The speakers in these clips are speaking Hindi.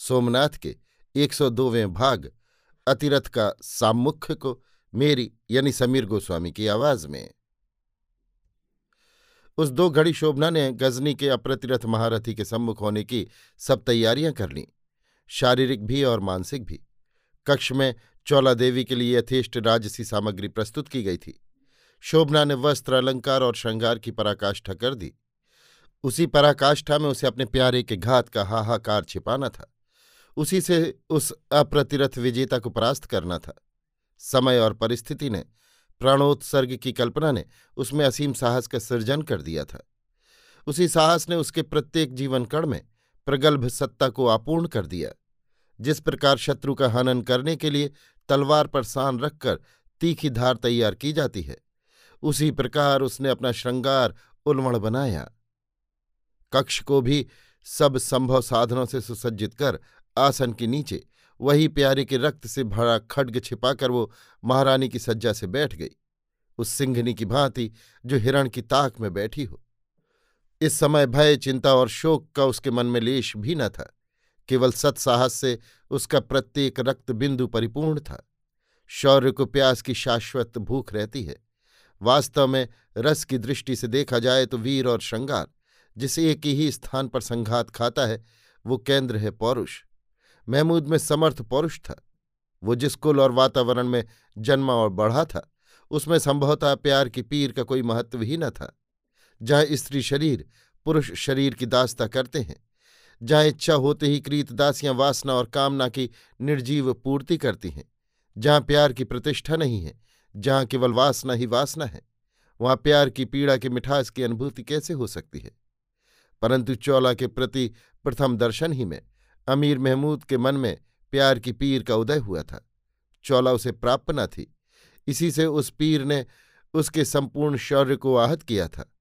सोमनाथ के 102वें भाग, अतिरथ का सामुख्य को मेरी यानी समीर गोस्वामी की आवाज़ में। उस दो घड़ी शोभना ने गजनी के अप्रतिरथ महारथी के सम्मुख होने की सब तैयारियाँ कर लीं, शारीरिक भी और मानसिक भी। कक्ष में चौला देवी के लिए यथेष्ट राजसी सामग्री प्रस्तुत की गई थी। शोभना ने वस्त्र, अलंकार और श्रृंगार की पराकाष्ठा कर दी। उसी पराकाष्ठा में उसे अपने प्यारे के घात का हाहाकार छिपाना था। उसी से उस अप्रतिरथ विजेता को परास्त करना था। समय और परिस्थिति ने, प्राणोत्सर्ग की कल्पना ने उसमें असीम साहस का सृजन कर दिया था। उसी साहस ने उसके प्रत्येक जीवन कण में प्रगल्भ सत्ता को अपूर्ण कर दिया। जिस प्रकार शत्रु का हनन करने के लिए तलवार पर सान रखकर तीखी धार तैयार की जाती है, उसी प्रकार उसने अपना श्रृंगार उलमण बनाया। कक्ष को भी सब संभव साधनों से सुसज्जित कर आसन के नीचे, वही प्यारे के रक्त से भरा खड्ग छिपाकर वो महारानी की सज्जा से बैठ गई। उस सिंघनी की भांति जो हिरण की ताक में बैठी हो। इस समय भय, चिंता और शोक का उसके मन में लेश भी न था। केवल सत्साहस से उसका प्रत्येक रक्त बिंदु परिपूर्ण था। शौर्य को प्यास की शाश्वत भूख रहती है। वास्तव में रस की दृष्टि से देखा जाए तो वीर और श्रृंगार, जिस एक ही स्थान पर संघात खाता है, वो केंद्र है पौरुष। महमूद में समर्थ पौरुष था। वो जिस कुल और वातावरण में जन्मा और बढ़ा था, उसमें संभवतः प्यार की पीर का कोई महत्व ही न था। जहाँ स्त्री शरीर, पुरुष शरीर की दास्ता करते हैं, जहाँ इच्छा होते ही क्रीतदासियाँ वासना और कामना की निर्जीव पूर्ति करती हैं, जहाँ प्यार की प्रतिष्ठा नहीं है, जहाँ केवल वासना ही वासना है, वहाँ प्यार की पीड़ा की मिठास की अनुभूति कैसे हो सकती है? परंतु चौला के प्रति प्रथम दर्शन ही में अमीर महमूद के मन में प्यार की पीर का उदय हुआ था। चौला उसे प्राप्त न थी। इसी से उस पीर ने उसके संपूर्ण शौर्य को आहत किया था।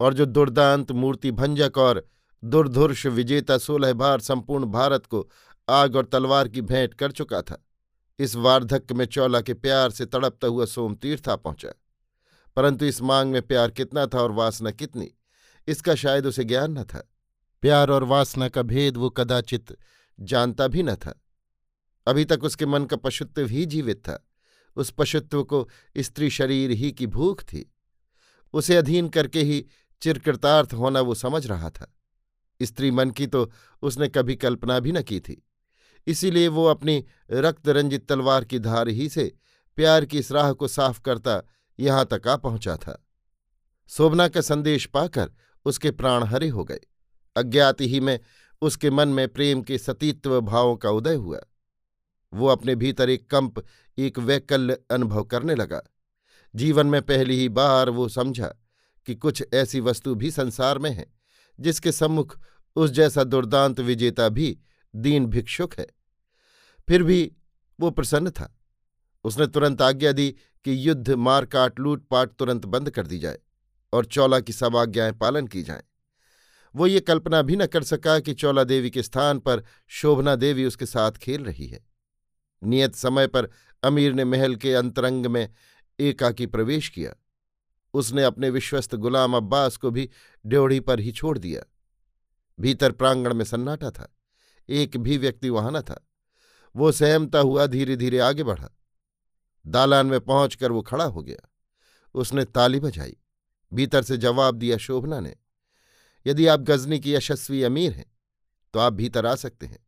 और जो दुर्दांत मूर्ति भंजक और दुर्धुर्ष विजेता सोलह बार संपूर्ण भारत को आग और तलवार की भेंट कर चुका था, इस वार्धक्य में चौला के प्यार से तड़पता हुआ सोम तीर्था पहुँचा। परंतु इस मांग में प्यार कितना था और वासना कितनी, इसका शायद उसे ज्ञान न था। प्यार और वासना का भेद वो कदाचित जानता भी न था। अभी तक उसके मन का पशुत्व ही जीवित था। उस पशुत्व को स्त्री शरीर ही की भूख थी। उसे अधीन करके ही चिरकृतार्थ होना वो समझ रहा था। स्त्री मन की तो उसने कभी कल्पना भी न की थी। इसीलिए वो अपनी रक्त रंजित तलवार की धार ही से प्यार की इस राह को साफ़ करता यहाँ तक आ पहुँचा था। शोभना का संदेश पाकर उसके प्राण हरे हो गए। अज्ञात ही में उसके मन में प्रेम के सतीत्व भावों का उदय हुआ। वो अपने भीतर एक कंप, एक वैकल्य अनुभव करने लगा। जीवन में पहली ही बार वो समझा कि कुछ ऐसी वस्तु भी संसार में है, जिसके सम्मुख उस जैसा दुर्दांत विजेता भी दीन भिक्षुक है। फिर भी वो प्रसन्न था। उसने तुरंत आज्ञा दी कि युद्ध, मारकाट, लूटपाट तुरंत बंद कर दी जाए और चौला की सब आज्ञाएँ पालन की जाएँ। वो ये कल्पना भी न कर सका कि चौला देवी के स्थान पर शोभना देवी उसके साथ खेल रही है। नियत समय पर अमीर ने महल के अंतरंग में एकाकी प्रवेश किया। उसने अपने विश्वस्त गुलाम अब्बास को भी ड्योढ़ी पर ही छोड़ दिया। भीतर प्रांगण में सन्नाटा था। एक भी व्यक्ति वहाँ न था। वो सहमता हुआ धीरे धीरे आगे बढ़ा। दालान में पहुंचकर वो खड़ा हो गया। उसने ताली बजाई। भीतर से जवाब दिया शोभना ने यदि आप गजनी की यशस्वी अमीर हैं तो आप भीतर आ सकते हैं।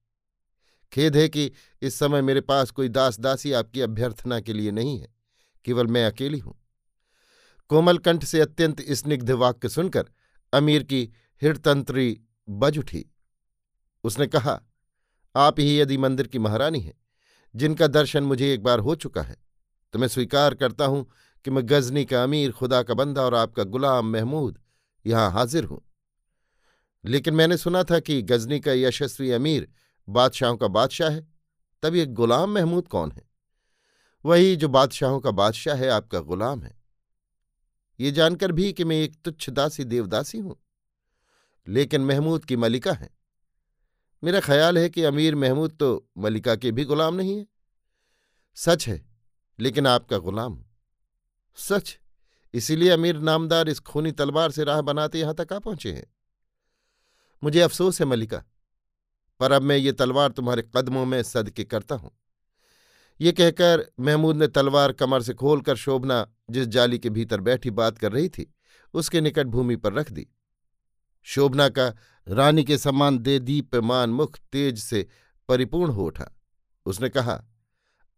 खेद है कि इस समय मेरे पास कोई दास दासी आपकी अभ्यर्थना के लिए नहीं है, केवल मैं अकेली हूँ। कोमल कंठ से अत्यंत स्निग्ध वाक्य सुनकर अमीर की हृतंत्री बज उठी। उसने कहा, आप ही यदि मंदिर की महारानी हैं, जिनका दर्शन मुझे एक बार हो चुका है तो मैं स्वीकार करता हूँ कि मैं गजनी का अमीर खुदा का बंदा और आपका गुलाम महमूद यहाँ हाजिर हूँ। लेकिन मैंने सुना था कि गजनी का यशस्वी अमीर बादशाहों का बादशाह है। तब ये गुलाम महमूद कौन है? वही जो बादशाहों का बादशाह है, आपका गुलाम है। ये जानकर भी कि मैं एक तुच्छ दासी, देवदासी हूँ। लेकिन महमूद की मलिका है। मेरा ख्याल है कि अमीर महमूद तो मलिका के भी गुलाम नहीं है। सच है, लेकिन आपका गुलाम सच? इसीलिए अमीर नामदार इस खूनी तलवार से राह बनाते यहाँ तक आ पहुँचे हैं। मुझे अफसोस है मलिका पर अब मैं ये तलवार तुम्हारे कदमों में सदके करता हूँ। ये कहकर महमूद ने तलवार कमर से खोलकर शोभना, जिस जाली के भीतर बैठी बात कर रही थी, उसके निकट भूमि पर रख दी। शोभना का रानी के सम्मान दे दीप्यमान मुख तेज से परिपूर्ण हो उठा। उसने कहा,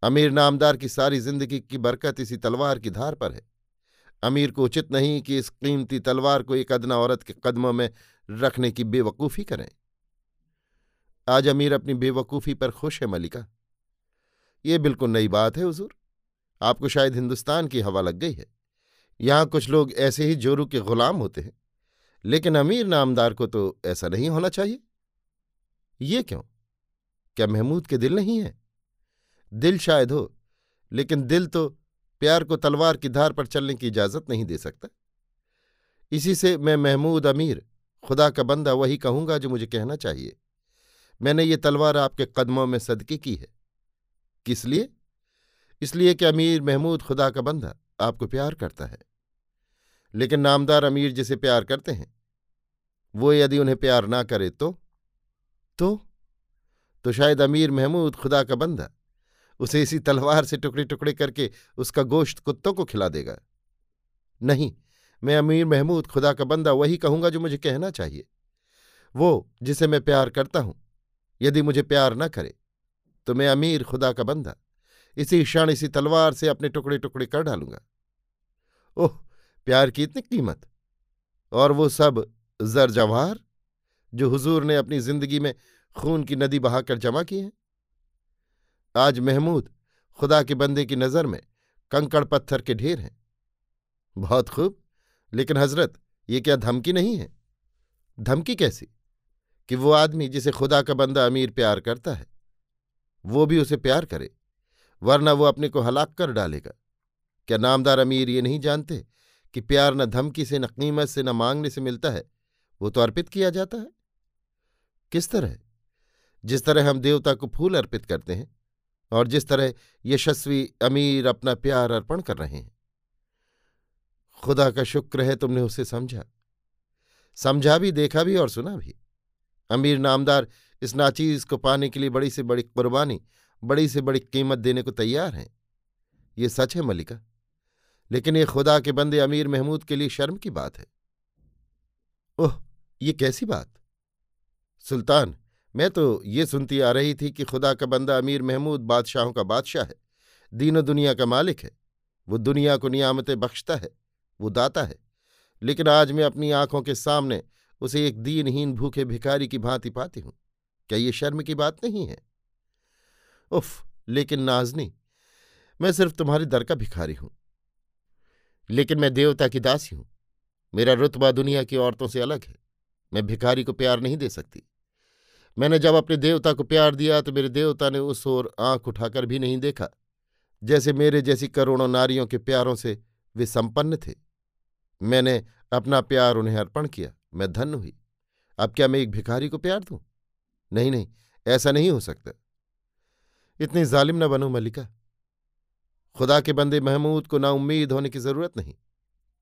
अमीर नामदार की सारी ज़िंदगी की बरकत इसी तलवार की धार पर है। अमीर को उचित नहीं कि इस कीमती तलवार को एक अदना औरत के कदमों में रखने की बेवकूफ़ी करें। आज अमीर अपनी बेवकूफ़ी पर खुश है मलिका ये बिल्कुल नई बात है, हुजूर। आपको शायद हिंदुस्तान की हवा लग गई है। यहाँ कुछ लोग ऐसे ही जोरू के गुलाम होते हैं। लेकिन अमीर नामदार को तो ऐसा नहीं होना चाहिए। ये क्यों? क्या महमूद के दिल नहीं है? दिल शायद हो, लेकिन दिल तो प्यार को तलवार की धार पर चलने की इजाज़त नहीं दे सकता। इसी से मैं महमूद अमीर खुदा का बंदा वही कहूँगा जो मुझे कहना चाहिए। मैंने ये तलवार आपके कदमों में सदकी की है। किस लिए? इसलिए कि अमीर महमूद खुदा का बंदा आपको प्यार करता है। लेकिन नामदार अमीर जिसे प्यार करते हैं, वो यदि उन्हें प्यार ना करे तो? तो? तो शायद अमीर महमूद खुदा का बंदा उसे इसी तलवार से टुकड़े टुकड़े करके उसका गोश्त कुत्तों को खिला देगा। नहीं मैं अमीर महमूद, खुदा का बंदा, वही कहूँगा जो मुझे कहना चाहिए। वो, जिसे मैं प्यार करता हूँ, यदि मुझे प्यार न करे तो मैं अमीर, खुदा का बंदा। इसी क्षण इसी तलवार से अपने टुकड़े टुकड़े कर डालूँगा। ओह, प्यार की इतनी कीमत। और वो सब जर जवाहर जो हुजूर ने अपनी ज़िंदगी में खून की नदी बहाकर जमा की हैं। आज महमूद, खुदा के बंदे की नज़र में कंकड़ पत्थर के ढेर हैं। बहुत खूब। लेकिन हज़रत, ये क्या धमकी नहीं है? धमकी कैसी? कि वो आदमी जिसे खुदा का बंदा अमीर प्यार करता है, वो भी उसे प्यार करे, वरना वो अपने को हलाक कर डालेगा। क्या नामदार अमीर ये नहीं जानते कि प्यार न धमकी से, न कीमत से, न मांगने से मिलता है? वो तो अर्पित किया जाता है। किस तरह? जिस तरह हम देवता को फूल अर्पित करते हैं और जिस तरह यशस्वी अमीर अपना प्यार अर्पण कर रहे हैं। खुदा का शुक्र है तुमने उसे समझा। समझा भी, देखा भी और सुना भी। अमीर नामदार इस नाचीज को पाने के लिए बड़ी से बड़ी कुर्बानी, बड़ी से बड़ी कीमत देने को तैयार हैं। ये सच है मलिका। लेकिन ये खुदा के बंदे अमीर महमूद के लिए शर्म की बात है। ओह, ये कैसी बात? सुल्तान, मैं तो ये सुनती आ रही थी कि खुदा का बंदा अमीर महमूद बादशाहों का बादशाह है। दीनों दुनिया का मालिक है। वो दुनिया को नियामतें बख्शता है। वो दाता है। लेकिन आज मैं अपनी आँखों के सामने उसे एक दीनहीन भूखे भिखारी की भांति पाती हूँ। क्या ये शर्म की बात नहीं है? उफ, लेकिन नाजनी, मैं सिर्फ़ तुम्हारे दर का भिखारी हूँ। लेकिन मैं देवता की दासी हूँ। मेरा रुतबा दुनिया की औरतों से अलग है। मैं भिखारी को प्यार नहीं दे सकती। मैंने जब अपने देवता को प्यार दिया तो मेरे देवता ने उस ओर आँख उठाकर भी नहीं देखा, जैसे मेरे जैसी करोड़ों नारियों के प्यारों से वे संपन्न थे। मैंने अपना प्यार उन्हें अर्पण किया। मैं धन हुई। अब क्या मैं एक भिखारी को प्यार दूँ? नहीं नहीं, ऐसा नहीं हो सकता। इतनी जालिम न बनो मलिका खुदा के बंदे महमूद को ना उम्मीद होने की ज़रूरत नहीं।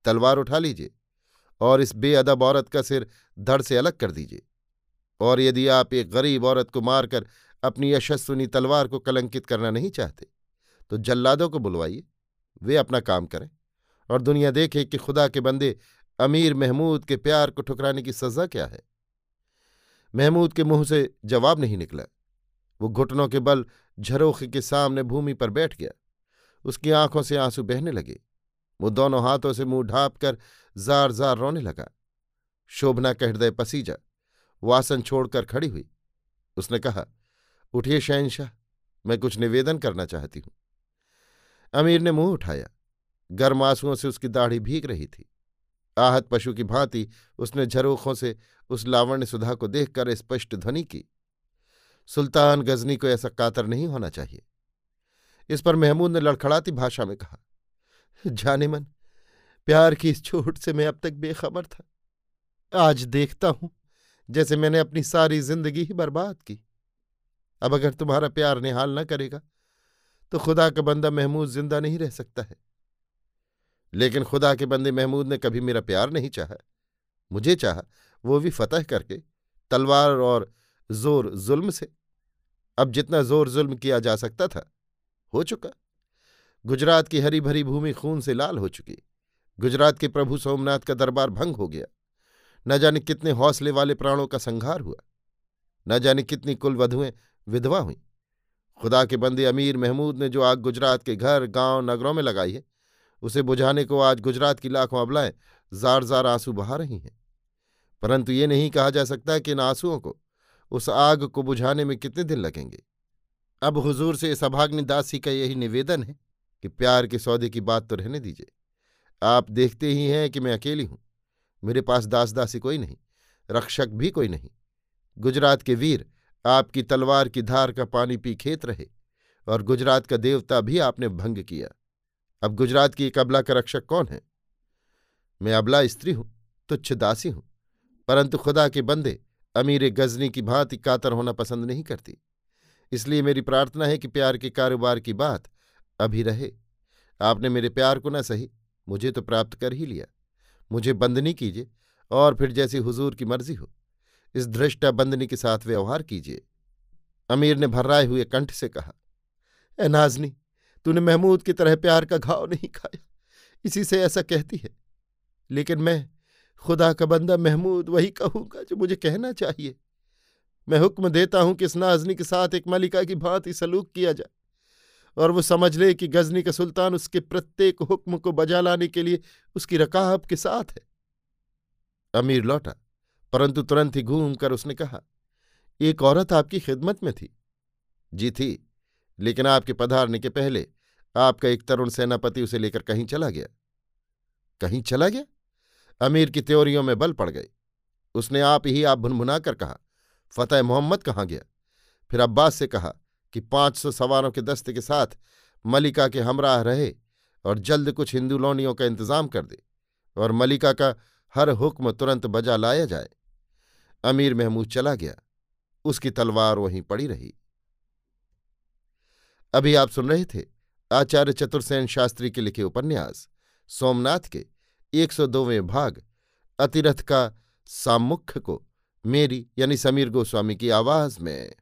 तलवार उठा लीजिए और इस बेअदब औरत का सिर धड़ से अलग कर दीजिए। और यदि आप एक गरीब औरत को मारकर अपनी यशस्विनी तलवार को कलंकित करना नहीं चाहते तो जल्लादों को बुलवाइए। वे अपना काम करें। और दुनिया देखे कि खुदा के बंदे अमीर महमूद के प्यार को ठुकराने की सजा क्या है? महमूद के मुँह से जवाब नहीं निकला। वो घुटनों के बल झरोखे के सामने भूमि पर बैठ गया। उसकी आँखों से आँसू बहने लगे। वो दोनों हाथों से मुँह ढाप कर जार जार रोने लगा। शोभना का हृदय पसीजा। वासन छोड़कर खड़ी हुई। उसने कहा, उठिए शहनशाह, मैं कुछ निवेदन करना चाहती हूँ। अमीर ने मुँह उठाया। गर्म आंसुओं से उसकी दाढ़ी भीग रही थी। आहत पशु की भांति उसने झरोखों से उस लावण्य सुधा को देखकर स्पष्ट ध्वनि की, सुल्तान गजनी को ऐसा कातर नहीं होना चाहिए। इस पर महमूद ने लड़खड़ाती भाषा में कहा, जाने मन, प्यार की इस चोट से मैं अब तक बेखबर था। आज देखता हूँ, जैसे मैंने अपनी सारी ज़िंदगी ही बर्बाद की। अब अगर तुम्हारा प्यार निहाल न करेगा तो खुदा का बंदा महमूद ज़िंदा नहीं रह सकता है। लेकिन खुदा के बंदे महमूद ने कभी मेरा प्यार नहीं चाहा। मुझे चाहा, वो भी फतह करके, तलवार और ज़ोर जुल्म से। अब जितना ज़ोर जुल्म किया जा सकता था, हो चुका। गुजरात की हरी भरी भूमि खून से लाल हो चुकी। गुजरात के प्रभु सोमनाथ का दरबार भंग हो गया। न जाने कितने हौसले वाले प्राणों का संहार हुआ। न जाने कितनी कुल वधुएँ विधवा हुई। खुदा के बंदे अमीर महमूद ने जो आग गुजरात के घर, गाँव, नगरों में लगाई है उसे बुझाने को आज गुजरात की लाखों अबलाएँ जार जार आँसू बहा रही हैं। परंतु ये नहीं कहा जा सकता कि इन आंसुओं को उस आग को बुझाने में कितने दिन लगेंगे। अब हुजूर से इस अभाग्नि दासी का यही निवेदन है कि प्यार के सौदे की बात तो रहने दीजिए। आप देखते ही हैं कि मैं अकेली हूँ। मेरे पास दास दासी कोई नहीं, रक्षक भी कोई नहीं। गुजरात के वीर आपकी तलवार की धार का पानी पी खेत रहे और गुजरात का देवता भी आपने भंग किया। अब गुजरात की एक अबला का रक्षक कौन है? मैं अबला स्त्री हूँ, तुच्छ दासी हूँ, परंतु खुदा के बंदे अमीर गजनी की भांति कातर होना पसंद नहीं करती। इसलिए मेरी प्रार्थना है कि प्यार के कारोबार की बात अभी रहे। आपने मेरे प्यार को न सही, मुझे तो प्राप्त कर ही लिया। मुझे बंदनी कीजिए और फिर जैसी हुजूर की मर्ज़ी हो। इस धृष्टा बंदनी के साथ व्यवहार कीजिए। अमीर ने भर्राए हुए कंठ से कहा, ए नाजनी तूने महमूद की तरह प्यार का घाव नहीं खाया। इसी से ऐसा कहती है। लेकिन मैं, खुदा का बंदा महमूद, वही कहूँगा जो मुझे कहना चाहिए। मैं हुक्म देता हूँ कि इस नाजनी के साथ एक मलिका की भांति सलूक किया जाए और वो समझ ले कि गजनी का सुल्तान उसके प्रत्येक हुक्म को बजा लाने के लिए उसकी रकाब के साथ है। अमीर लौटा, परंतु तुरंत ही घूम कर उसने कहा, एक औरत आपकी खिदमत में थी। जी थी, लेकिन आपके पधारने के पहले आपका एक तरुण सेनापति उसे लेकर कहीं चला गया। कहीं चला गया? अमीर की त्योरियों में बल पड़ गए उसने आप ही आप भुनभुना कर कहा, फतेह मोहम्मद कहाँ गया? फिर अब्बास से कहा कि, पाँच सौ सवारों के दस्ते के साथ मलिका के हमराह रहे और जल्द कुछ हिंदू लोनियों का इंतज़ाम कर दे और मलिका का हर हुक्म तुरंत बजा लाया जाए। अमीर महमूद चला गया। उसकी तलवार वहीं पड़ी रही। अभी आप सुन रहे थे आचार्य चतुर्सेन शास्त्री के लिखे उपन्यास, सोमनाथ के एक सौ दोवें भाग, अतिरथ का सामुख्य को मेरी यानी समीर गोस्वामी की आवाज़ में।